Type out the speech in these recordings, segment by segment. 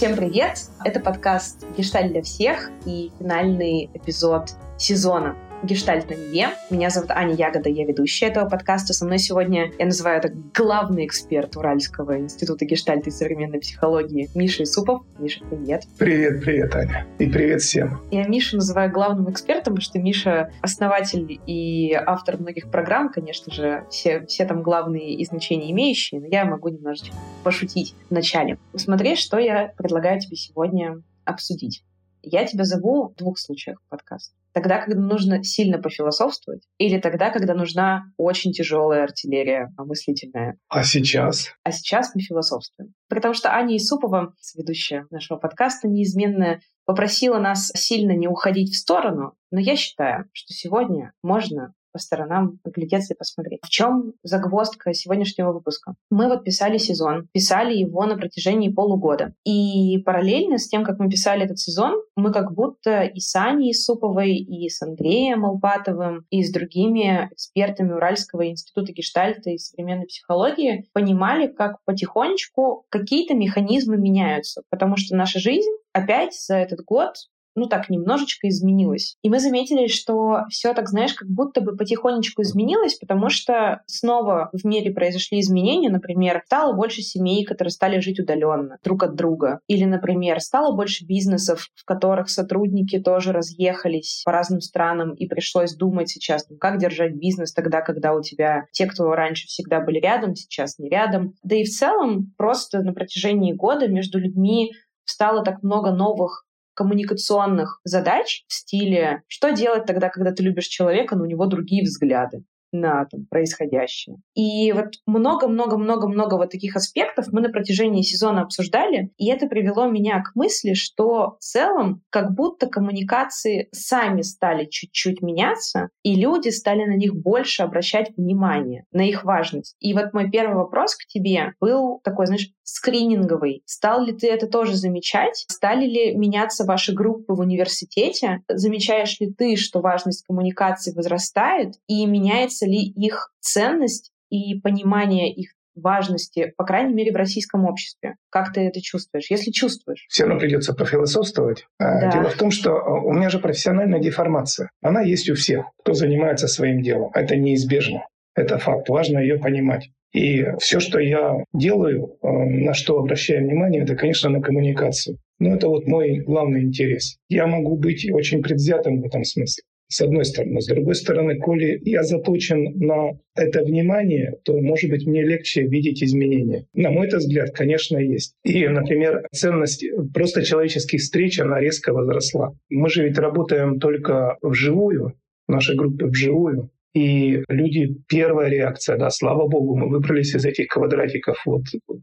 Всем привет! Это подкаст «Гешталь для всех» и финальный эпизод сезона Гештальт на Неве. Меня зовут Аня Ягода, я ведущая этого подкаста. Со мной сегодня, я называю это главный эксперт Уральского института гештальта и современной психологии Миша Исупов. Миша, привет. Привет, привет, Аня. И привет всем. Я Мишу называю главным экспертом, потому что Миша основатель и автор многих программ, конечно же, все, все там главные и значения имеющие, но я могу немножечко пошутить вначале. Смотри, что я предлагаю тебе сегодня обсудить. Я тебя зову в двух случаях в подкаст. Тогда, когда нужно сильно пофилософствовать, или тогда, когда нужна очень тяжелая артиллерия мыслительная. А сейчас? А сейчас мы философствуем. Потому что Аня Исупова, ведущая нашего подкаста, неизменно попросила нас сильно не уходить в сторону, но я считаю, что сегодня можно по сторонам поглядеться и посмотреть. В чем загвоздка сегодняшнего выпуска? Мы вот писали сезон, писали его на протяжении полугода. И параллельно с тем, как мы писали этот сезон, мы как будто и с Аней Суповой, и с Андреем Алпатовым, и с другими экспертами Уральского института гештальта и современной психологии понимали, как потихонечку какие-то механизмы меняются, потому что наша жизнь опять за этот год ну так, немножечко изменилось. И мы заметили, что все так, знаешь, как будто бы потихонечку изменилось, потому что снова в мире произошли изменения. Например, стало больше семей, которые стали жить удаленно друг от друга. Или, например, стало больше бизнесов, в которых сотрудники тоже разъехались по разным странам, и пришлось думать сейчас, ну, как держать бизнес тогда, когда у тебя те, кто раньше всегда были рядом, сейчас не рядом. Да и в целом просто на протяжении года между людьми стало так много новых коммуникационных задач в стиле «что делать тогда, когда ты любишь человека, но у него другие взгляды?» На там, происходящее. И вот много-много-много-много вот таких аспектов мы на протяжении сезона обсуждали, и это привело меня к мысли, что в целом как будто коммуникации сами стали чуть-чуть меняться, и люди стали на них больше обращать внимание, на их важность. И вот мой первый вопрос к тебе был такой, знаешь, скрининговый. Стал ли ты это тоже замечать? Стали ли меняться ваши группы в университете? Замечаешь ли ты, что важность коммуникации возрастает и меняется ли их ценность и понимание их важности, по крайней мере, в российском обществе. Как ты это чувствуешь? Если чувствуешь. Все равно придется пофилософствовать. А, да. Дело в том, что а, у меня же профессиональная деформация. Она есть у всех, кто занимается своим делом. Это неизбежно. Это факт. Важно ее понимать. И все, что я делаю, э, на что обращаю внимание, это, конечно, на коммуникацию. Но это вот мой главный интерес. Я могу быть очень предвзятым в этом смысле с одной стороны. С другой стороны, коли я заточен на это внимание, то, может быть, мне легче видеть изменения. На мой взгляд, конечно, есть. И, например, ценность просто человеческих встреч, она резко возросла. Мы же ведь работаем только вживую, в нашей группе вживую. И люди, первая реакция, да, слава богу, мы выбрались из этих квадратиков. Вот,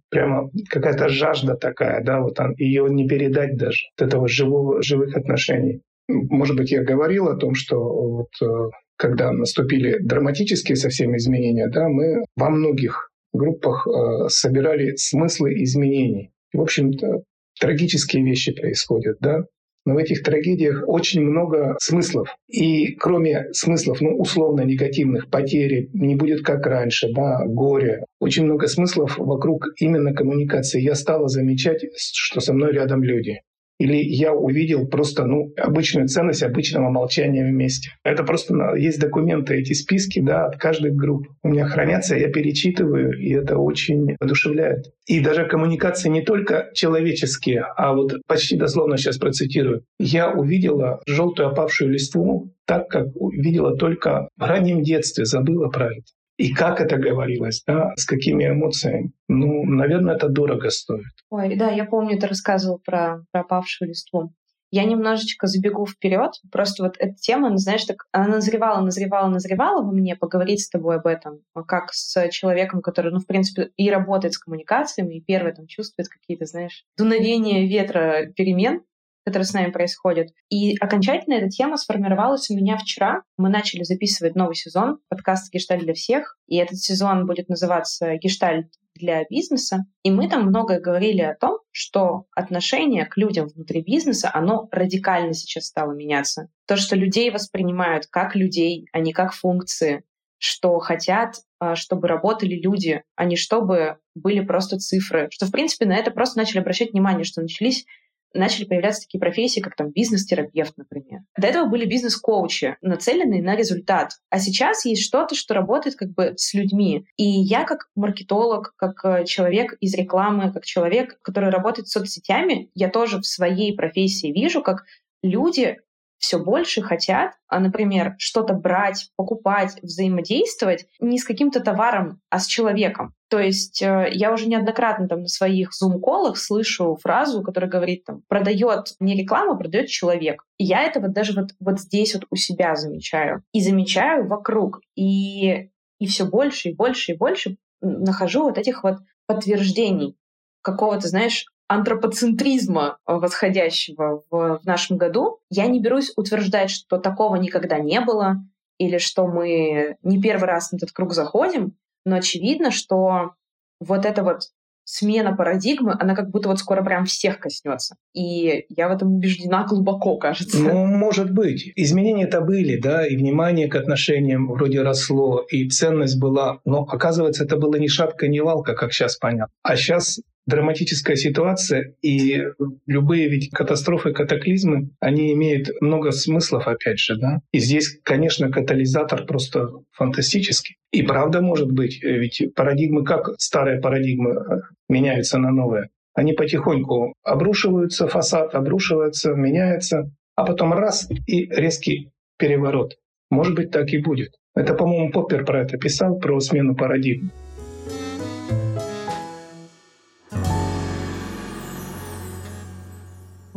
прямо какая-то жажда такая, да, вот ее не передать даже, от этого живого, живых отношений. Может быть, я говорил о том, что вот э, когда наступили драматические совсем изменения, да, мы во многих группах э, собирали смыслы изменений. В общем-то, трагические вещи происходят, да, но в этих трагедиях очень много смыслов. И кроме смыслов, ну, условно негативных, потери, не будет как раньше, да, горе, очень много смыслов вокруг именно коммуникации. Я стала замечать, что со мной рядом люди. Или я увидел просто ну, обычную ценность обычного молчания вместе. Это просто есть документы, эти списки да, от каждой группы. У меня хранятся, я перечитываю, и это очень одушевляет. И даже коммуникации не только человеческие, а вот почти дословно сейчас процитирую. Я увидела желтую опавшую листву так, как видела только в раннем детстве, забыла про это. И как это говорилось, да, с какими эмоциями. Ну, наверное, это дорого стоит. Ой, да, я помню, ты рассказывал про пропавшую листву. Я немножечко забегу вперед. Просто вот эта тема, ну, знаешь, так она назревала, назревала, назревала во мне поговорить с тобой об этом, а как с человеком, который, ну, в принципе, и работает с коммуникациями, и первый там чувствует какие-то, знаешь, дуновения ветра перемен которые с нами происходят. И окончательно эта тема сформировалась у меня вчера. Мы начали записывать новый сезон подкаста «Гештальт для всех», и этот сезон будет называться «Гештальт для бизнеса. И мы там многое говорили о том, что отношение к людям внутри бизнеса, оно радикально сейчас стало меняться. То, что людей воспринимают как людей, а не как функции. что хотят, а, чтобы работали люди, а не чтобы были просто цифры. Что, в принципе, на это просто начали обращать внимание, что начались начали появляться такие профессии, как там бизнес-терапевт, например. До этого были бизнес-коучи, нацеленные на результат. А сейчас есть что-то, что работает как бы с людьми. И я как маркетолог, как э, человек из рекламы, как человек, который работает с соцсетями, я тоже в своей профессии вижу, как люди все больше хотят, а, например, что-то брать, покупать, взаимодействовать не с каким-то товаром, а с человеком. То есть э, я уже неоднократно там на своих зум-колах слышу фразу, которая говорит там, продает не реклама, продает человек. И я это вот даже вот, вот здесь вот у себя замечаю. И замечаю вокруг. И, и все больше и больше и больше нахожу вот этих вот подтверждений какого-то, знаешь, антропоцентризма восходящего в, в нашем году. Я не берусь утверждать, что такого никогда не было, или что мы не первый раз на этот круг заходим, но очевидно, что вот эта вот смена парадигмы, она как будто вот скоро прям всех коснется. И я в этом убеждена глубоко, кажется. Ну, может быть. Изменения-то были, да, и внимание к отношениям вроде росло, и ценность была. Но, оказывается, это было ни шапка, ни валка, как сейчас понятно. А сейчас драматическая ситуация, и любые ведь катастрофы, катаклизмы, они имеют много смыслов, опять же, да. И здесь, конечно, катализатор просто фантастический. И правда может быть, ведь парадигмы, как старые парадигмы э, меняются на новые, они потихоньку обрушиваются, фасад обрушивается, меняется, а потом раз и резкий переворот. Может быть, так и будет. Это, по-моему, Поппер про это писал, про смену парадигм.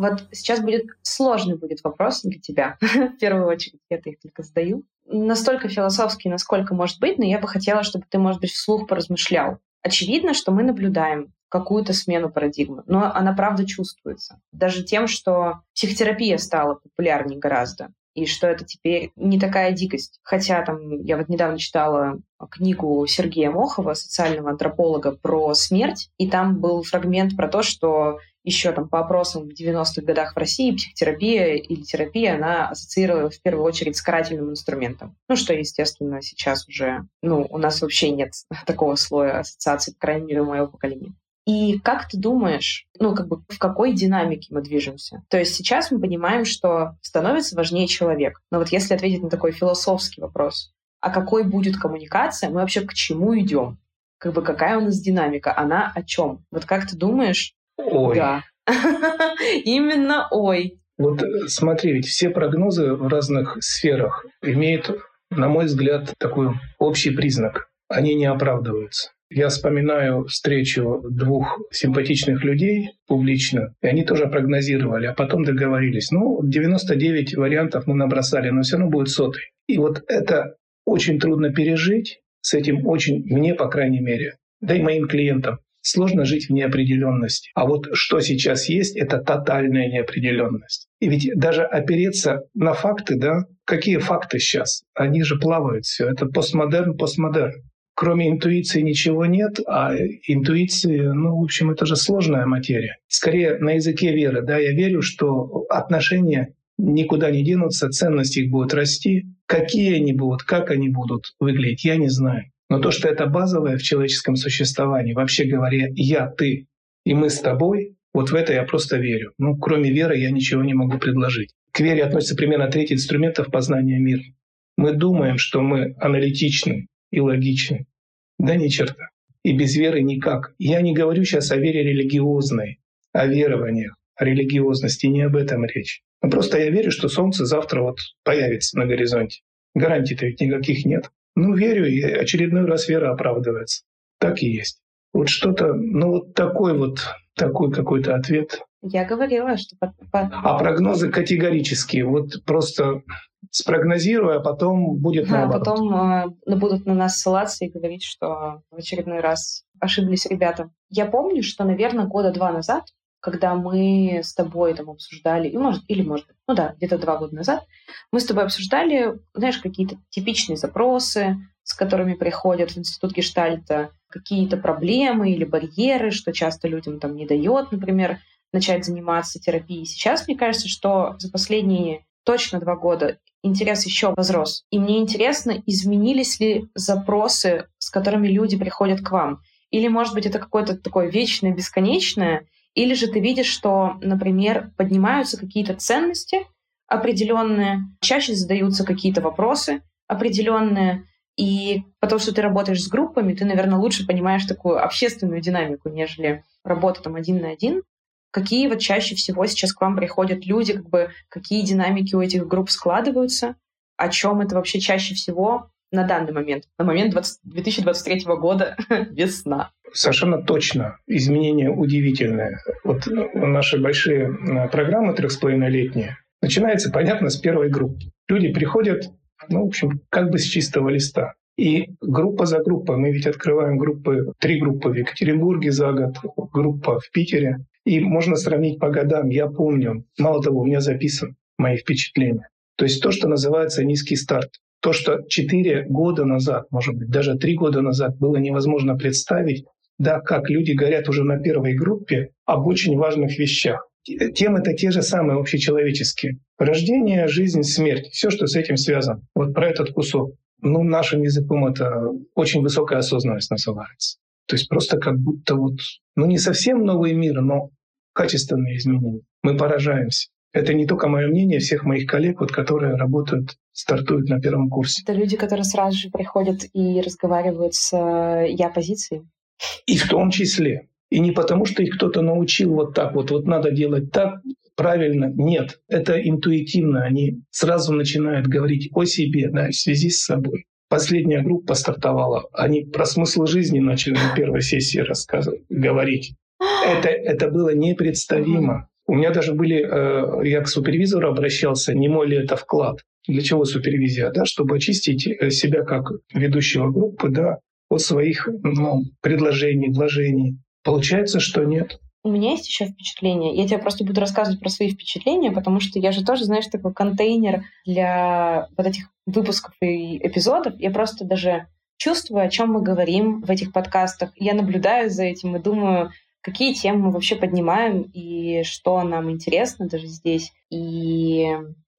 Вот сейчас будет сложный будет вопрос для тебя. В первую очередь, я их только задаю. Настолько философский, насколько может быть, но я бы хотела, чтобы ты, может быть, вслух поразмышлял. Очевидно, что мы наблюдаем какую-то смену парадигмы, но она правда чувствуется. Даже тем, что психотерапия стала популярнее гораздо и что это теперь не такая дикость. Хотя там я вот недавно читала книгу Сергея Мохова, социального антрополога, про смерть, и там был фрагмент про то, что еще там по опросам в 90-х годах в России психотерапия или терапия, она ассоциировалась в первую очередь с карательным инструментом. Ну, что, естественно, сейчас уже, ну, у нас вообще нет такого слоя ассоциаций, по крайней мере, у моего поколения. И как ты думаешь, ну, как бы в какой динамике мы движемся? То есть сейчас мы понимаем, что становится важнее человек. Но вот если ответить на такой философский вопрос, а какой будет коммуникация, мы вообще к чему идем? Как бы какая у нас динамика? Она о чем? Вот как ты думаешь, Ой. Да. Именно ой. Вот э, смотри, ведь все прогнозы в разных сферах имеют, на мой взгляд, такой общий признак. Они не оправдываются. Я вспоминаю встречу двух симпатичных людей публично, и они тоже прогнозировали, а потом договорились. Ну, 99 вариантов мы набросали, но все равно будет сотый. И вот это очень трудно пережить, с этим очень, мне, по крайней мере, да и моим клиентам, Сложно жить в неопределенности. А вот что сейчас есть, это тотальная неопределенность. И ведь даже опереться на факты, да, какие факты сейчас? Они же плавают все. Это постмодерн, постмодерн. Кроме интуиции ничего нет, а интуиции, ну, в общем, это же сложная материя. Скорее на языке веры, да, я верю, что отношения никуда не денутся, ценности их будут расти. Какие они будут, как они будут выглядеть, я не знаю. Но то, что это базовое в человеческом существовании, вообще говоря, я, ты и мы с тобой, вот в это я просто верю. Ну, кроме веры я ничего не могу предложить. К вере относится примерно треть инструментов познания мира. Мы думаем, что мы аналитичны и логичны. Да ни черта. И без веры никак. Я не говорю сейчас о вере религиозной, о верованиях, о религиозности, не об этом речь. Но просто я верю, что Солнце завтра вот появится на горизонте. Гарантий-то ведь никаких нет. Ну, верю, и очередной раз вера оправдывается. Так и есть. Вот что-то, ну вот такой вот, такой какой-то ответ. Я говорила, что... А прогнозы категорические. Вот просто спрогнозирую, а потом будет наоборот. А потом э, будут на нас ссылаться и говорить, что в очередной раз ошиблись ребята. Я помню, что, наверное, года два назад когда мы с тобой там обсуждали, и может, или может ну да, где-то два года назад, мы с тобой обсуждали, знаешь, какие-то типичные запросы, с которыми приходят в институт гештальта, какие-то проблемы или барьеры, что часто людям там не дает, например, начать заниматься терапией. Сейчас мне кажется, что за последние точно два года интерес еще возрос. И мне интересно, изменились ли запросы, с которыми люди приходят к вам. Или, может быть, это какое-то такое вечное, бесконечное, или же ты видишь, что, например, поднимаются какие-то ценности определенные, чаще задаются какие-то вопросы определенные, и потому что ты работаешь с группами, ты, наверное, лучше понимаешь такую общественную динамику, нежели работа там один на один. Какие вот чаще всего сейчас к вам приходят люди, как бы какие динамики у этих групп складываются, о чем это вообще чаще всего на данный момент, на момент 20, 2023 года весна. Совершенно точно. Изменения удивительные. Вот ну, наши большие э, программы трехсполовинолетние начинается, понятно, с первой группы. Люди приходят, ну, в общем, как бы с чистого листа. И группа за группой, мы ведь открываем группы, три группы в Екатеринбурге за год, группа в Питере. И можно сравнить по годам. Я помню, мало того, у меня записан мои впечатления. То есть то, что называется низкий старт. То, что четыре года назад, может быть, даже три года назад было невозможно представить, да, как люди горят уже на первой группе об очень важных вещах. Темы-то те же самые общечеловеческие. Рождение, жизнь, смерть. Все, что с этим связано. Вот про этот кусок. Ну, нашим языком это очень высокая осознанность называется. То есть просто как будто вот, ну не совсем новый мир, но качественные изменения. Мы поражаемся. Это не только мое мнение, всех моих коллег, вот, которые работают, стартуют на первом курсе. Это люди, которые сразу же приходят и разговаривают с э, я-позицией? И в том числе. И не потому, что их кто-то научил вот так вот, вот надо делать так, правильно. Нет, это интуитивно. Они сразу начинают говорить о себе, да, в связи с собой. Последняя группа стартовала. Они про смысл жизни начали на первой сессии рассказывать, говорить. Это, это было непредставимо. У меня даже были, э, я к супервизору обращался, не мой ли это вклад. Для чего супервизия? Да, чтобы очистить э, себя как ведущего группы да, от своих ну, предложений, вложений. Получается, что нет. У меня есть еще впечатление. Я тебе просто буду рассказывать про свои впечатления, потому что я же тоже, знаешь, такой контейнер для вот этих выпусков и эпизодов. Я просто даже чувствую, о чем мы говорим в этих подкастах. Я наблюдаю за этим и думаю, какие темы мы вообще поднимаем и что нам интересно даже здесь. И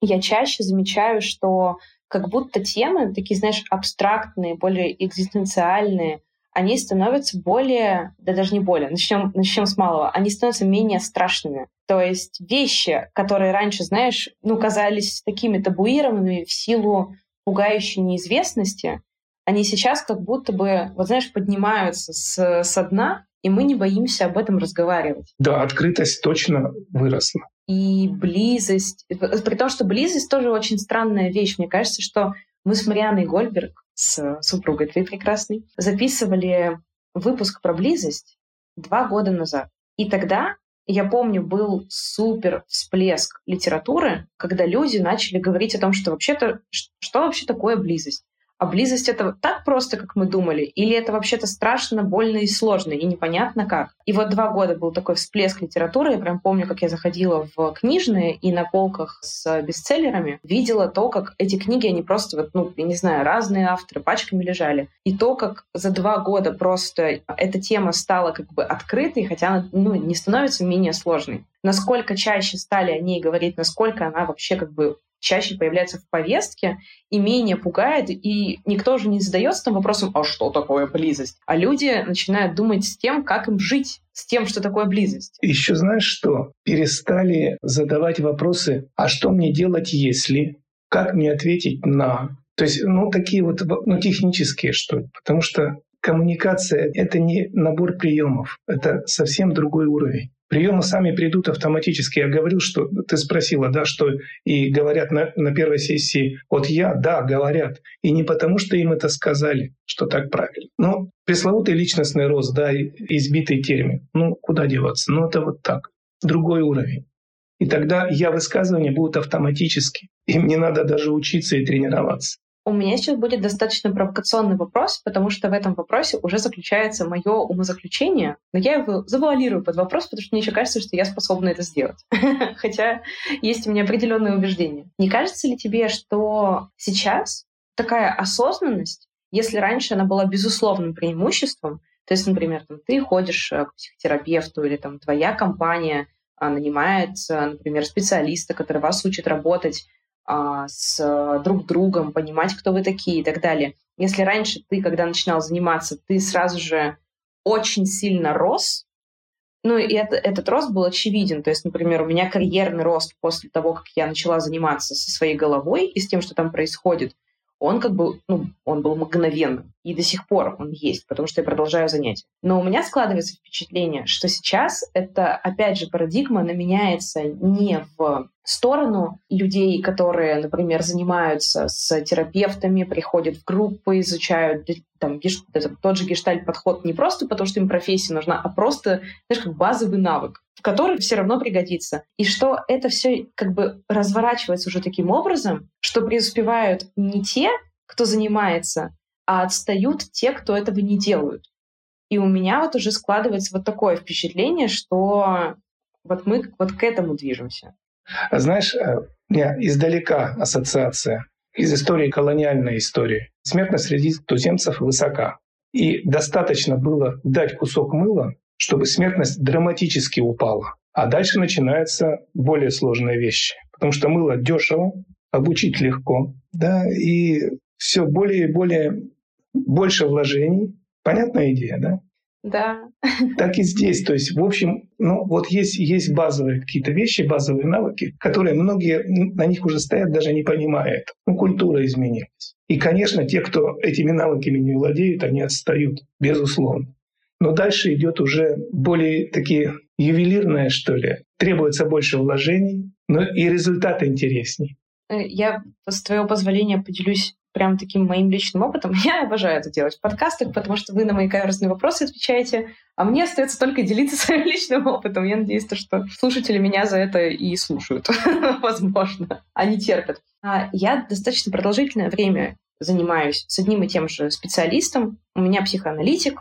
я чаще замечаю, что как будто темы такие, знаешь, абстрактные, более экзистенциальные, они становятся более, да даже не более, начнем, начнем с малого, они становятся менее страшными. То есть вещи, которые раньше, знаешь, ну, казались такими табуированными в силу пугающей неизвестности, они сейчас как будто бы, вот знаешь, поднимаются с, со дна, и мы не боимся об этом разговаривать. Да, открытость точно выросла. И близость, при том, что близость тоже очень странная вещь. Мне кажется, что мы с Марианой Гольберг, с супругой твоей прекрасной, записывали выпуск про близость два года назад. И тогда, я помню, был супер всплеск литературы, когда люди начали говорить о том, что вообще-то, что вообще такое близость. А близость это так просто, как мы думали? Или это вообще-то страшно, больно и сложно, и непонятно как? И вот два года был такой всплеск литературы. Я прям помню, как я заходила в книжные и на полках с бестселлерами видела то, как эти книги, они просто, вот, ну, я не знаю, разные авторы пачками лежали. И то, как за два года просто эта тема стала как бы открытой, хотя она ну, не становится менее сложной. Насколько чаще стали о ней говорить, насколько она вообще как бы чаще появляется в повестке и менее пугает, и никто же не задается там вопросом, а что такое близость? А люди начинают думать с тем, как им жить, с тем, что такое близость. Еще знаешь что? Перестали задавать вопросы, а что мне делать, если? Как мне ответить на? То есть, ну, такие вот, ну, технические, что ли. Потому что коммуникация — это не набор приемов, это совсем другой уровень. Приемы сами придут автоматически. Я говорил, что ты спросила, да, что и говорят на, на первой сессии, вот я, да, говорят. И не потому, что им это сказали, что так правильно. Но пресловутый личностный рост, да, избитый термин. Ну, куда деваться? Ну, это вот так. Другой уровень. И тогда я высказывания будут автоматически. Им не надо даже учиться и тренироваться. У меня сейчас будет достаточно провокационный вопрос, потому что в этом вопросе уже заключается мое умозаключение, но я его завуалирую под вопрос, потому что мне еще кажется, что я способна это сделать. Хотя есть у меня определенные убеждения. Не кажется ли тебе, что сейчас такая осознанность, если раньше она была безусловным преимуществом, то есть, например, там, ты ходишь э, к психотерапевту или там твоя компания а, нанимает, например, специалиста, который вас учит работать с друг другом, понимать, кто вы такие и так далее. Если раньше ты, когда начинал заниматься, ты сразу же очень сильно рос, ну, и это, этот рост был очевиден. То есть, например, у меня карьерный рост после того, как я начала заниматься со своей головой и с тем, что там происходит, он как бы, ну, он был мгновенным. И до сих пор он есть, потому что я продолжаю занятия. Но у меня складывается впечатление, что сейчас это, опять же, парадигма, она меняется не в сторону людей, которые, например, занимаются с терапевтами, приходят в группы, изучают там, геш... тот же гештальт-подход не просто потому, что им профессия нужна, а просто, знаешь, как базовый навык, который все равно пригодится. И что это все как бы разворачивается уже таким образом, что преуспевают не те, кто занимается, а отстают те, кто этого не делают. И у меня вот уже складывается вот такое впечатление, что вот мы вот к этому движемся. Знаешь, э, у меня издалека ассоциация из истории колониальной истории. Смертность среди туземцев высока. И достаточно было дать кусок мыла, чтобы смертность драматически упала. А дальше начинаются более сложные вещи. Потому что мыло дешево, обучить легко, да, и все более и более больше вложений. Понятная идея, да? Да. Так и здесь. То есть, в общем, ну вот есть, есть базовые какие-то вещи, базовые навыки, которые многие на них уже стоят, даже не понимая это. Ну, культура изменилась. И, конечно, те, кто этими навыками не владеют, они отстают, безусловно. Но дальше идет уже более такие ювелирное, что ли. Требуется больше вложений, но и результаты интересней. Э, я, с твоего позволения, поделюсь прям таким моим личным опытом. Я обожаю это делать в подкастах, потому что вы на мои каверзные вопросы отвечаете, а мне остается только делиться своим личным опытом. Я надеюсь, то, что слушатели меня за это и слушают, возможно. Они терпят. А я достаточно продолжительное время занимаюсь с одним и тем же специалистом. У меня психоаналитик,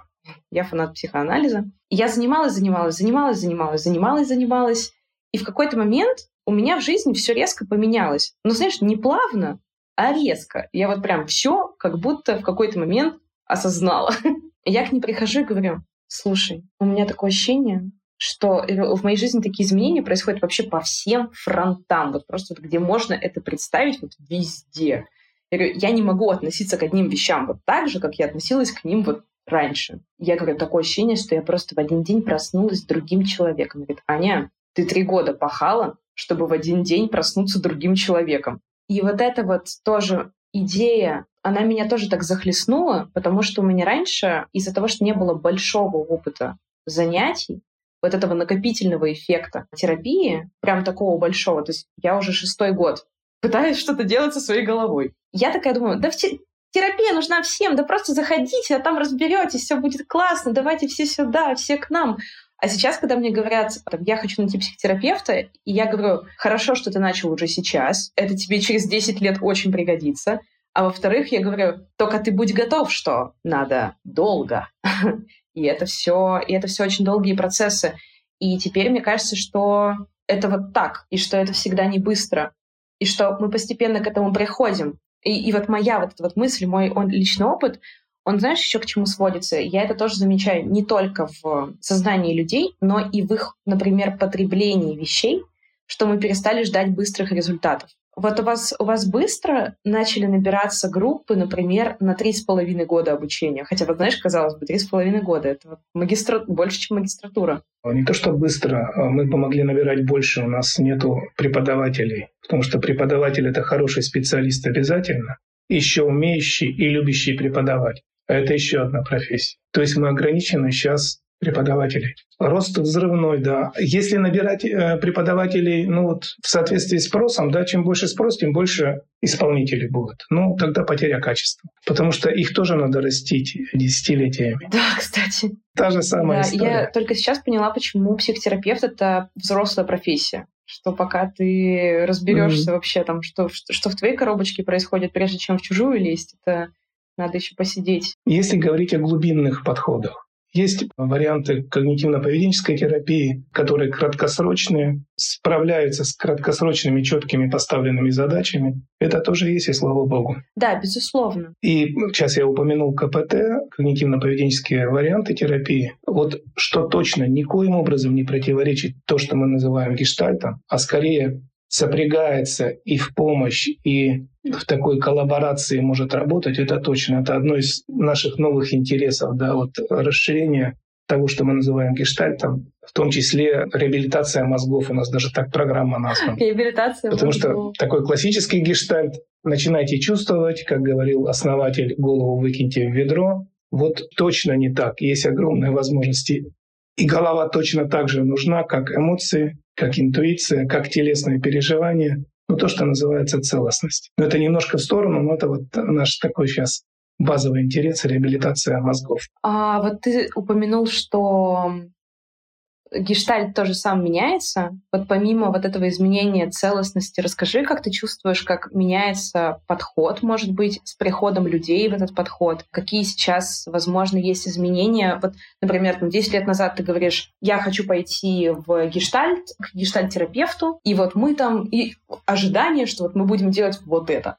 я фанат психоанализа. я занималась, занималась, занималась, занималась, занималась, занималась. И в какой-то момент у меня в жизни все резко поменялось. Но, знаешь, не плавно, а резко. Я вот прям все как будто в какой-то момент осознала. Я к ней прихожу и говорю, слушай, у меня такое ощущение, что в моей жизни такие изменения происходят вообще по всем фронтам, вот просто вот где можно это представить, вот везде. Я говорю, я не могу относиться к одним вещам вот так же, как я относилась к ним вот раньше. Я говорю, такое ощущение, что я просто в один день проснулась другим человеком. Говорит, Аня, ты три года пахала, чтобы в один день проснуться другим человеком. И вот эта вот тоже идея, она меня тоже так захлестнула, потому что у меня раньше, из-за того, что не было большого опыта занятий, вот этого накопительного эффекта терапии, прям такого большого, то есть я уже шестой год пытаюсь что-то делать со своей головой. Я такая думаю, да терапия нужна всем, да просто заходите, а там разберетесь, все будет классно, давайте все сюда, все к нам. А сейчас, когда мне говорят, там, я хочу найти психотерапевта, и я говорю, хорошо, что ты начал уже сейчас, это тебе через 10 лет очень пригодится. А во-вторых, я говорю, только ты будь готов, что надо долго. и это все, и это все очень долгие процессы. И теперь мне кажется, что это вот так, и что это всегда не быстро, и что мы постепенно к этому приходим. И, и вот моя вот эта вот мысль, мой он, личный опыт, он, знаешь, еще к чему сводится? Я это тоже замечаю не только в сознании людей, но и в их, например, потреблении вещей, что мы перестали ждать быстрых результатов. Вот у вас, у вас быстро начали набираться группы, например, на три с половиной года обучения. Хотя, вот знаешь, казалось бы, три с половиной года — это вот магистра... больше, чем магистратура. Не то, что быстро, а мы помогли набирать больше. У нас нету преподавателей, потому что преподаватель — это хороший специалист обязательно, еще умеющий и любящий преподавать. Это еще одна профессия. То есть мы ограничены сейчас преподавателей. Рост взрывной, да. Если набирать э, преподавателей ну, вот, в соответствии с спросом, да, чем больше спрос, тем больше исполнителей будет. Ну, тогда потеря качества. Потому что их тоже надо растить десятилетиями. Да, кстати. Та же самая да, история. Я только сейчас поняла, почему психотерапевт — это взрослая профессия что пока ты разберешься mm-hmm. вообще там, что, что, что в твоей коробочке происходит, прежде чем в чужую лезть, это надо еще посидеть. Если говорить о глубинных подходах, есть варианты когнитивно-поведенческой терапии, которые краткосрочные, справляются с краткосрочными четкими поставленными задачами. Это тоже есть, и слава богу. Да, безусловно. И сейчас я упомянул КПТ, когнитивно-поведенческие варианты терапии. Вот что точно никоим образом не противоречит то, что мы называем гештальтом, а скорее сопрягается и в помощь, и в такой коллаборации может работать, это точно. Это одно из наших новых интересов, да, вот расширение того, что мы называем гештальтом, в том числе реабилитация мозгов. У нас даже так программа названа. Реабилитация Потому мозгов. что такой классический гештальт начинайте чувствовать, как говорил основатель, голову выкиньте в ведро. Вот точно не так. Есть огромные возможности. И голова точно так же нужна, как эмоции, как интуиция, как телесные переживания. Ну, то, что называется целостность. Но это немножко в сторону, но это вот наш такой сейчас базовый интерес — реабилитация мозгов. А вот ты упомянул, что гештальт тоже сам меняется. Вот помимо вот этого изменения целостности, расскажи, как ты чувствуешь, как меняется подход, может быть, с приходом людей в этот подход? Какие сейчас, возможно, есть изменения? Вот, например, там, 10 лет назад ты говоришь, я хочу пойти в гештальт, к гештальт-терапевту, и вот мы там, и ожидание, что вот мы будем делать вот это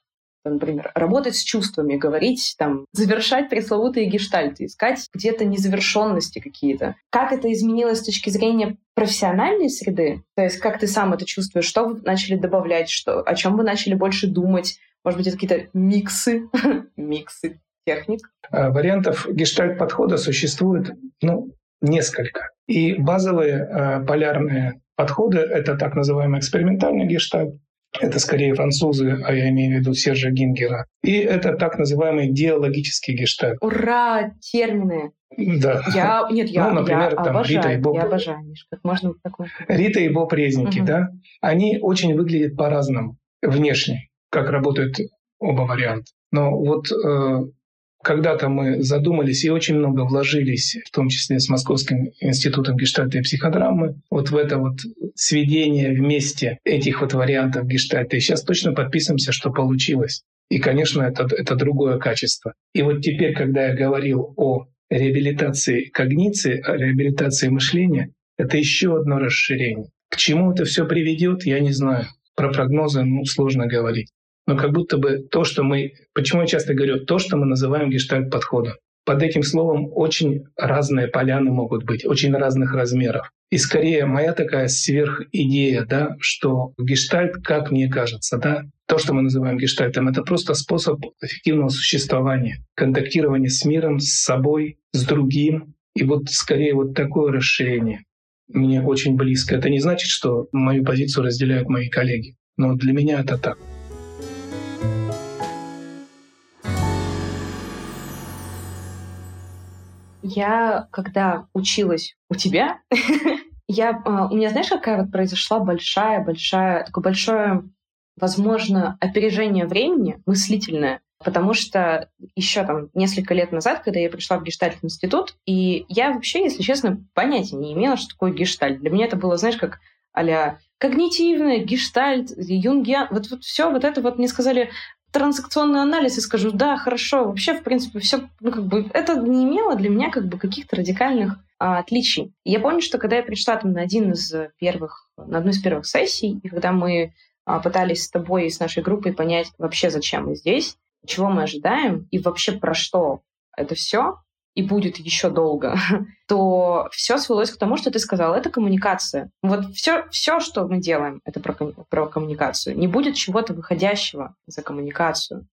например, работать с чувствами, говорить, там, завершать пресловутые гештальты, искать где-то незавершенности какие-то. Как это изменилось с точки зрения профессиональной среды? То есть как ты сам это чувствуешь? Что вы начали добавлять? Что, о чем вы начали больше думать? Может быть, это какие-то миксы, миксы техник? А, вариантов гештальт-подхода существует ну, несколько. И базовые э, полярные подходы — это так называемый экспериментальный гештальт, это скорее французы, а я имею в виду Сержа Гингера. И это так называый диалогический гештальт. Ура! Термины! Да. Я, нет, я, ну, например, я там, обожаю, Рита и Боб. я обожаю, Миш, как можно такое. Рита и Боб Резники, угу. да, они очень выглядят по-разному внешне, как работают оба варианта. Но вот э, когда-то мы задумались и очень много вложились, в том числе с Московским институтом гештальта и психодрамы, вот в это вот сведение вместе этих вот вариантов гештальта. И сейчас точно подписываемся, что получилось. И, конечно, это, это другое качество. И вот теперь, когда я говорил о реабилитации когниции, о реабилитации мышления, это еще одно расширение. К чему это все приведет, я не знаю. Про прогнозы ну, сложно говорить но как будто бы то, что мы... Почему я часто говорю? То, что мы называем гештальт-подходом. Под этим словом очень разные поляны могут быть, очень разных размеров. И скорее моя такая сверхидея, да, что гештальт, как мне кажется, да, то, что мы называем гештальтом, это просто способ эффективного существования, контактирования с миром, с собой, с другим. И вот скорее вот такое расширение мне очень близко. Это не значит, что мою позицию разделяют мои коллеги, но для меня это так. Я, когда училась у тебя, я, а, у меня, знаешь, какая вот произошла большая-большая, такое большое, возможно, опережение времени мыслительное, потому что еще там несколько лет назад, когда я пришла в гештальт институт, и я вообще, если честно, понятия не имела, что такое гештальт. Для меня это было, знаешь, как а когнитивное, гештальт, юнгиан, вот, вот все вот это вот мне сказали, транзакционный анализ и скажу, да, хорошо, вообще, в принципе, все, ну, как бы, это не имело для меня, как бы, каких-то радикальных а, отличий. Я помню, что когда я пришла там на один из первых, на одну из первых сессий, и когда мы а, пытались с тобой и с нашей группой понять вообще, зачем мы здесь, чего мы ожидаем и вообще про что это все, и будет еще долго, то все свелось к тому, что ты сказал, это коммуникация. Вот все, все что мы делаем, это про, про коммуникацию. Не будет чего-то выходящего за коммуникацию.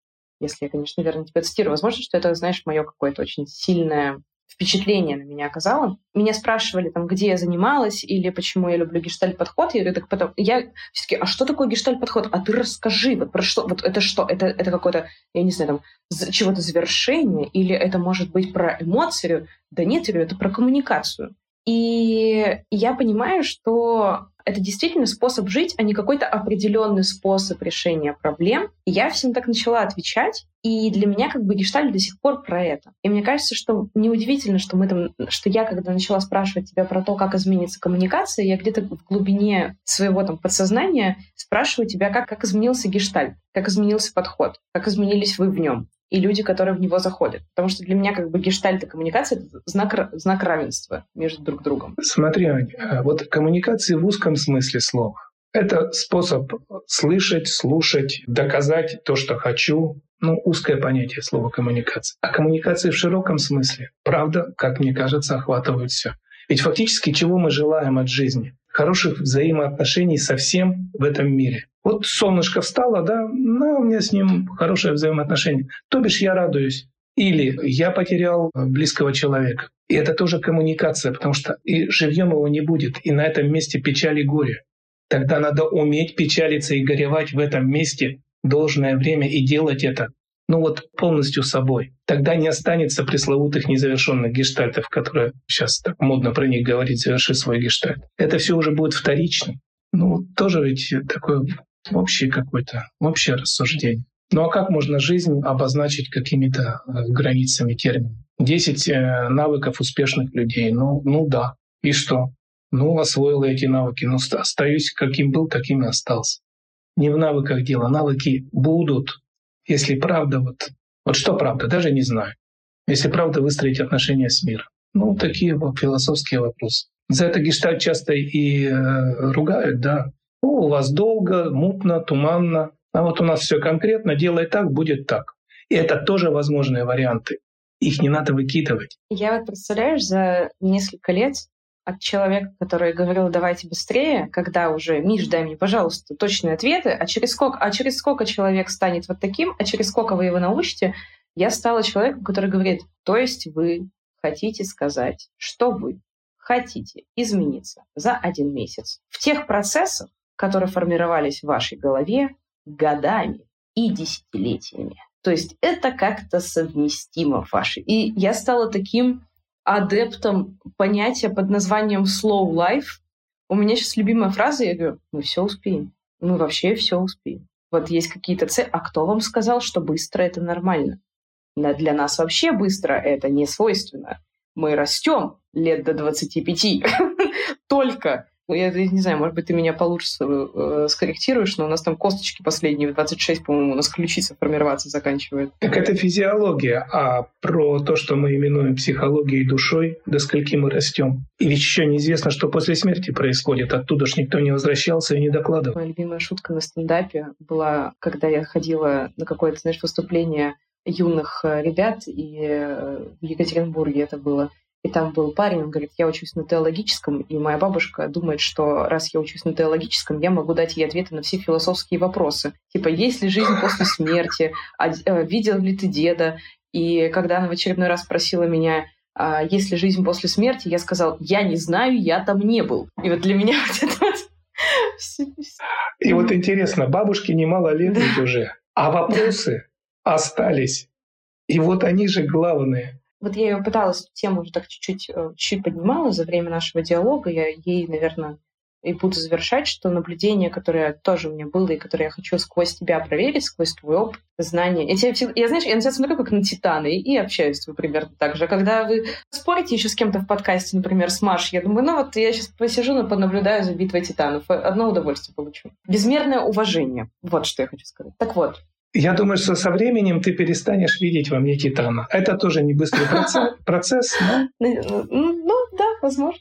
Если я, конечно, верно тебя цитирую. Возможно, что это, знаешь, мое какое-то очень сильное впечатление на меня оказало. Меня спрашивали, там, где я занималась или почему я люблю гештальт-подход. Я так потом... Я все-таки, а что такое гештальт-подход? А ты расскажи, вот про что? Вот это что? Это, это какое-то, я не знаю, там, чего-то завершение? Или это может быть про эмоцию? Да нет, это про коммуникацию. И я понимаю, что это действительно способ жить, а не какой-то определенный способ решения проблем. И я всем так начала отвечать, и для меня как бы гештальт до сих пор про это. И мне кажется, что неудивительно, что мы там, что я, когда начала спрашивать тебя про то, как изменится коммуникация, я где-то в глубине своего там подсознания спрашиваю тебя, как, как изменился гештальт, как изменился подход, как изменились вы в нем и люди, которые в него заходят. Потому что для меня как бы гештальт и коммуникация — это знак, знак равенства между друг другом. Смотри, Ань, а вот коммуникации в узком смысле слова. Это способ слышать, слушать, доказать то, что хочу. Ну, узкое понятие слова коммуникация. А коммуникации в широком смысле, правда, как мне кажется, охватывают все. Ведь фактически чего мы желаем от жизни? хороших взаимоотношений со всем в этом мире. Вот солнышко встало, да, ну, у меня с ним хорошее взаимоотношение. То бишь я радуюсь. Или я потерял близкого человека. И это тоже коммуникация, потому что и живьем его не будет, и на этом месте печали и горе. Тогда надо уметь печалиться и горевать в этом месте должное время и делать это ну вот полностью собой. Тогда не останется пресловутых незавершенных гештальтов, которые сейчас так модно про них говорить, заверши свой гештальт. Это все уже будет вторично. Ну, тоже ведь такое общее какое-то, общее рассуждение. Ну а как можно жизнь обозначить какими-то э, границами терминов? Десять э, навыков успешных людей. Ну, ну да. И что? Ну, освоил эти навыки. Ну, остаюсь каким был, таким и остался. Не в навыках дело. Навыки будут, если правда, вот, вот что правда, даже не знаю. Если правда выстроить отношения с миром. Ну, такие вот философские вопросы. За это гештальт часто и э, ругают, да. О, у вас долго, мутно, туманно. А вот у нас все конкретно, делай так, будет так. И это тоже возможные варианты. Их не надо выкидывать. Я вот, представляешь, за несколько лет от человека, который говорил «давайте быстрее», когда уже «Миш, дай мне, пожалуйста, точные ответы», а через сколько, а через сколько человек станет вот таким, а через сколько вы его научите, я стала человеком, который говорит, то есть вы хотите сказать, что вы хотите измениться за один месяц в тех процессах, которые формировались в вашей голове годами и десятилетиями. То есть это как-то совместимо в вашей. И я стала таким адептом понятия под названием slow life. У меня сейчас любимая фраза, я говорю, мы все успеем. Мы вообще все успеем. Вот есть какие-то цели. А кто вам сказал, что быстро это нормально? Для нас вообще быстро это не свойственно. Мы растем лет до 25 только. Ну, я не знаю, может быть, ты меня получше э, скорректируешь, но у нас там косточки последние, 26, по-моему, у нас ключица формироваться заканчивает. Так это физиология, а про то, что мы именуем психологией душой, до скольки мы растем. И ведь еще неизвестно, что после смерти происходит. Оттуда ж никто не возвращался и не докладывал. Моя любимая шутка на стендапе была, когда я ходила на какое-то, знаешь, выступление юных э, ребят, и э, в Екатеринбурге это было. И там был парень, он говорит, я учусь на теологическом, и моя бабушка думает, что раз я учусь на теологическом, я могу дать ей ответы на все философские вопросы. Типа, есть ли жизнь после смерти? А, э, видел ли ты деда? И когда она в очередной раз спросила меня, а есть ли жизнь после смерти, я сказал, я не знаю, я там не был. И вот для меня вот это вот... И вот интересно, бабушке немало лет ведь уже, а вопросы остались. И вот они же главные. Вот я ее пыталась эту тему уже так чуть-чуть, э, чуть поднимала за время нашего диалога. Я ей, наверное, и буду завершать, что наблюдение, которое тоже у меня было, и которое я хочу сквозь тебя проверить, сквозь твой опыт, знания. Я, тебя, я знаешь, я на тебя смотрю как на титана и, и общаюсь с тобой примерно так же. Когда вы спорите еще с кем-то в подкасте, например, с Машей, я думаю, ну вот я сейчас посижу, но понаблюдаю за битвой титанов. Одно удовольствие получу. Безмерное уважение. Вот что я хочу сказать. Так вот, я думаю, что со временем ты перестанешь видеть во мне титана. Это тоже не быстрый процесс, но... Ну, ну, ну да, возможно.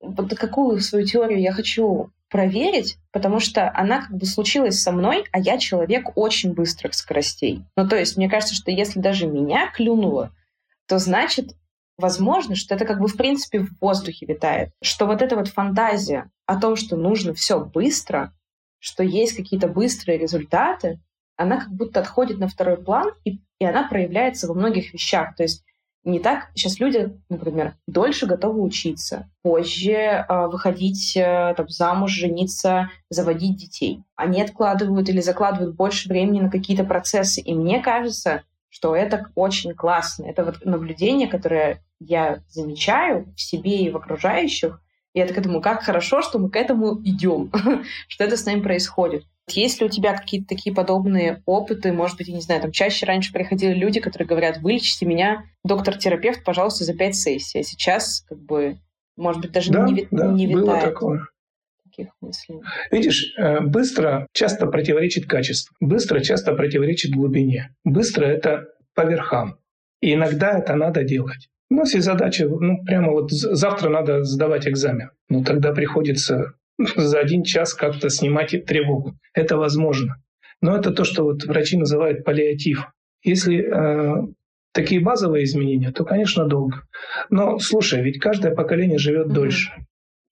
Вот какую свою теорию я хочу проверить, потому что она как бы случилась со мной, а я человек очень быстрых скоростей. Ну, то есть, мне кажется, что если даже меня клюнуло, то значит, возможно, что это как бы в принципе в воздухе витает. Что вот эта вот фантазия о том, что нужно все быстро, что есть какие-то быстрые результаты, она как будто отходит на второй план, и, и она проявляется во многих вещах. То есть не так сейчас люди, например, дольше готовы учиться, позже э, выходить э, там, замуж, жениться, заводить детей. Они откладывают или закладывают больше времени на какие-то процессы. И мне кажется, что это очень классно. Это вот наблюдение, которое я замечаю в себе и в окружающих. И я так думаю, как хорошо, что мы к этому идем, что это с нами происходит. Есть ли у тебя какие-то такие подобные опыты? Может быть, я не знаю, там чаще раньше приходили люди, которые говорят, вылечите меня, доктор-терапевт, пожалуйста, за пять сессий. А сейчас, как бы, может быть, даже да, не, да, не витает. Было такое. Таких мыслей. Видишь, э, быстро часто противоречит качеству, быстро часто противоречит глубине. Быстро — это по верхам. И иногда это надо делать. У нас есть задача, ну, прямо вот завтра надо сдавать экзамен. Ну, тогда приходится за один час как-то снимать тревогу. Это возможно. Но это то, что вот врачи называют паллиатив. Если э, такие базовые изменения, то, конечно, долго. Но слушай, ведь каждое поколение живет mm-hmm. дольше.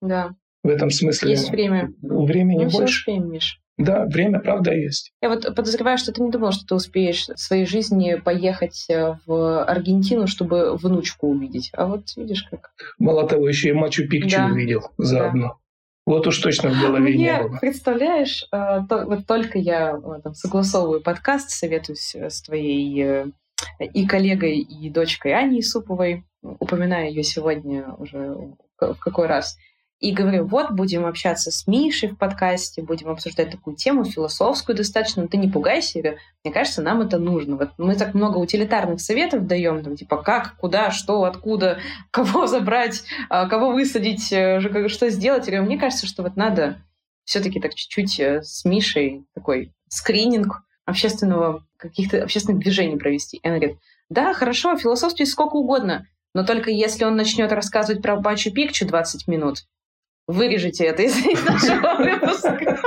Да. В этом смысле... Есть время. Времени Мы больше. Все успеем, Миш. Да, время, правда, есть. Я вот подозреваю, что ты не думал, что ты успеешь в своей жизни поехать э, в Аргентину, чтобы внучку увидеть. А вот видишь как. Мало того, еще и Мачу-Пикчу да. увидел заодно. Да. Вот уж точно в голове Мне, не было. представляешь, э, то, вот только я э, там, согласовываю подкаст, советуюсь с твоей и коллегой, и дочкой Аней Суповой, упоминаю ее сегодня уже в какой раз, и говорю, вот, будем общаться с Мишей в подкасте, будем обсуждать такую тему, философскую достаточно, но ты не пугайся, Ира. мне кажется, нам это нужно. Вот мы так много утилитарных советов даем, там, типа, как, куда, что, откуда, кого забрать, а, кого высадить, э, что сделать. Я говорю, мне кажется, что вот надо все-таки так чуть-чуть э, с Мишей такой скрининг общественного, каких-то общественных движений провести. И она говорит, да, хорошо, философстве сколько угодно, но только если он начнет рассказывать про Бачу Пикчу 20 минут, вырежите это из, из нашего выпуска.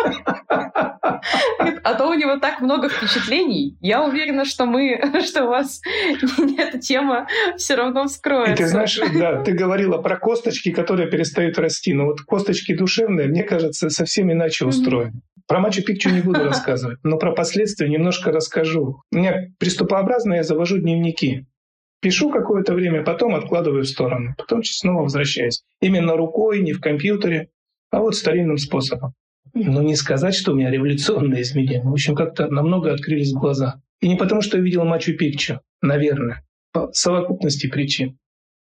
А то у него так много впечатлений. Я уверена, что мы, что у вас эта тема все равно вскроется. И ты знаешь, да, ты говорила про косточки, которые перестают расти. Но вот косточки душевные, мне кажется, совсем иначе устроены. Про Мачу Пикчу не буду рассказывать, но про последствия немножко расскажу. У меня приступообразно я завожу дневники. Пишу какое-то время, потом откладываю в сторону, потом снова возвращаюсь. Именно рукой, не в компьютере, а вот старинным способом. Но не сказать, что у меня революционные изменения. В общем, как-то намного открылись глаза. И не потому, что я видел Мачу Пикчу, наверное, по совокупности причин.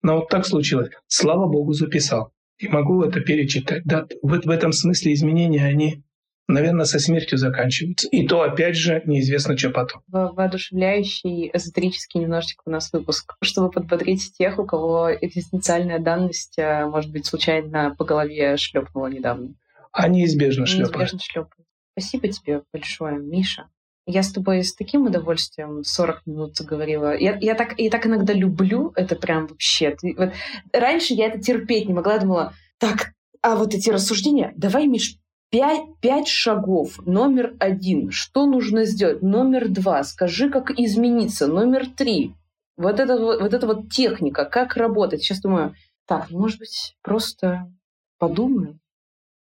Но вот так случилось. Слава Богу, записал. И могу это перечитать. Да, в, в этом смысле изменения, они наверное, со смертью заканчиваются. И то, опять же, неизвестно, что потом. Воодушевляющий, эзотерический немножечко у нас выпуск, чтобы подбодрить тех, у кого экзистенциальная данность, э, может быть, случайно по голове шлепнула недавно. А неизбежно шлепает. Неизбежно шлепает. Спасибо тебе большое, Миша. Я с тобой с таким удовольствием 40 минут заговорила. Я, я, так, я так иногда люблю это прям вообще. Ты, вот, раньше я это терпеть не могла. Я думала, так, а вот эти рассуждения, давай, Миш, Пять, пять шагов. Номер один. Что нужно сделать? Номер два. Скажи, как измениться. Номер три. Вот это вот, вот, это вот техника, как работать. Сейчас думаю, так, может быть, просто подумаю,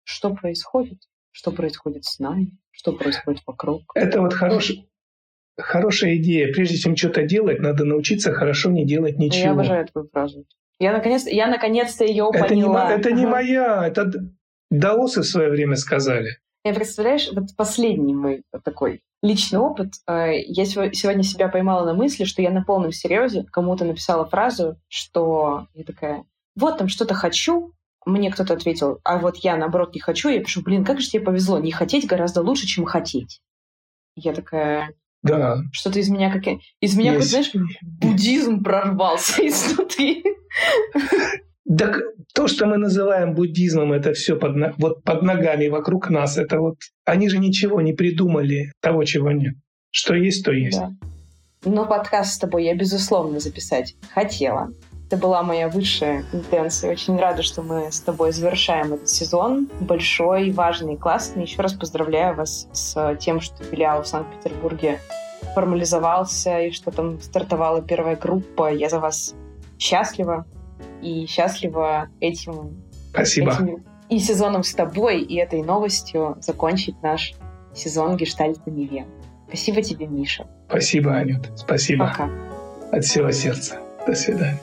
что происходит, что происходит с нами, что происходит вокруг. Это вот хороший, хорошая идея. Прежде чем что-то делать, надо научиться хорошо не делать ничего. Я обожаю эту фразу. Я наконец, я наконец-то ее это поняла. Не, это не моя, это даосы в свое время сказали. Я представляешь, вот последний мой такой личный опыт. Э, я сегодня себя поймала на мысли, что я на полном серьезе кому-то написала фразу, что я такая, вот там что-то хочу, мне кто-то ответил, а вот я, наоборот, не хочу. Я пишу, блин, как же тебе повезло. Не хотеть гораздо лучше, чем хотеть. Я такая, да. Что-то из меня как из меня, как, знаешь, буддизм прорвался изнутри. Так то, что мы называем буддизмом, это все под, вот под ногами вокруг нас. Это вот они же ничего не придумали того, чего нет. Что есть, то есть. Да. Но подкаст с тобой я, безусловно, записать хотела. Это была моя высшая интенция. Очень рада, что мы с тобой завершаем этот сезон. Большой, важный, классный. Еще раз поздравляю вас с тем, что филиал в Санкт-Петербурге формализовался и что там стартовала первая группа. Я за вас счастлива и счастлива этим, Спасибо. этим и сезоном с тобой, и этой новостью закончить наш сезон «Гештальт на Неве». Спасибо тебе, Миша. Спасибо, Анют. Спасибо. Пока. От всего сердца. До свидания.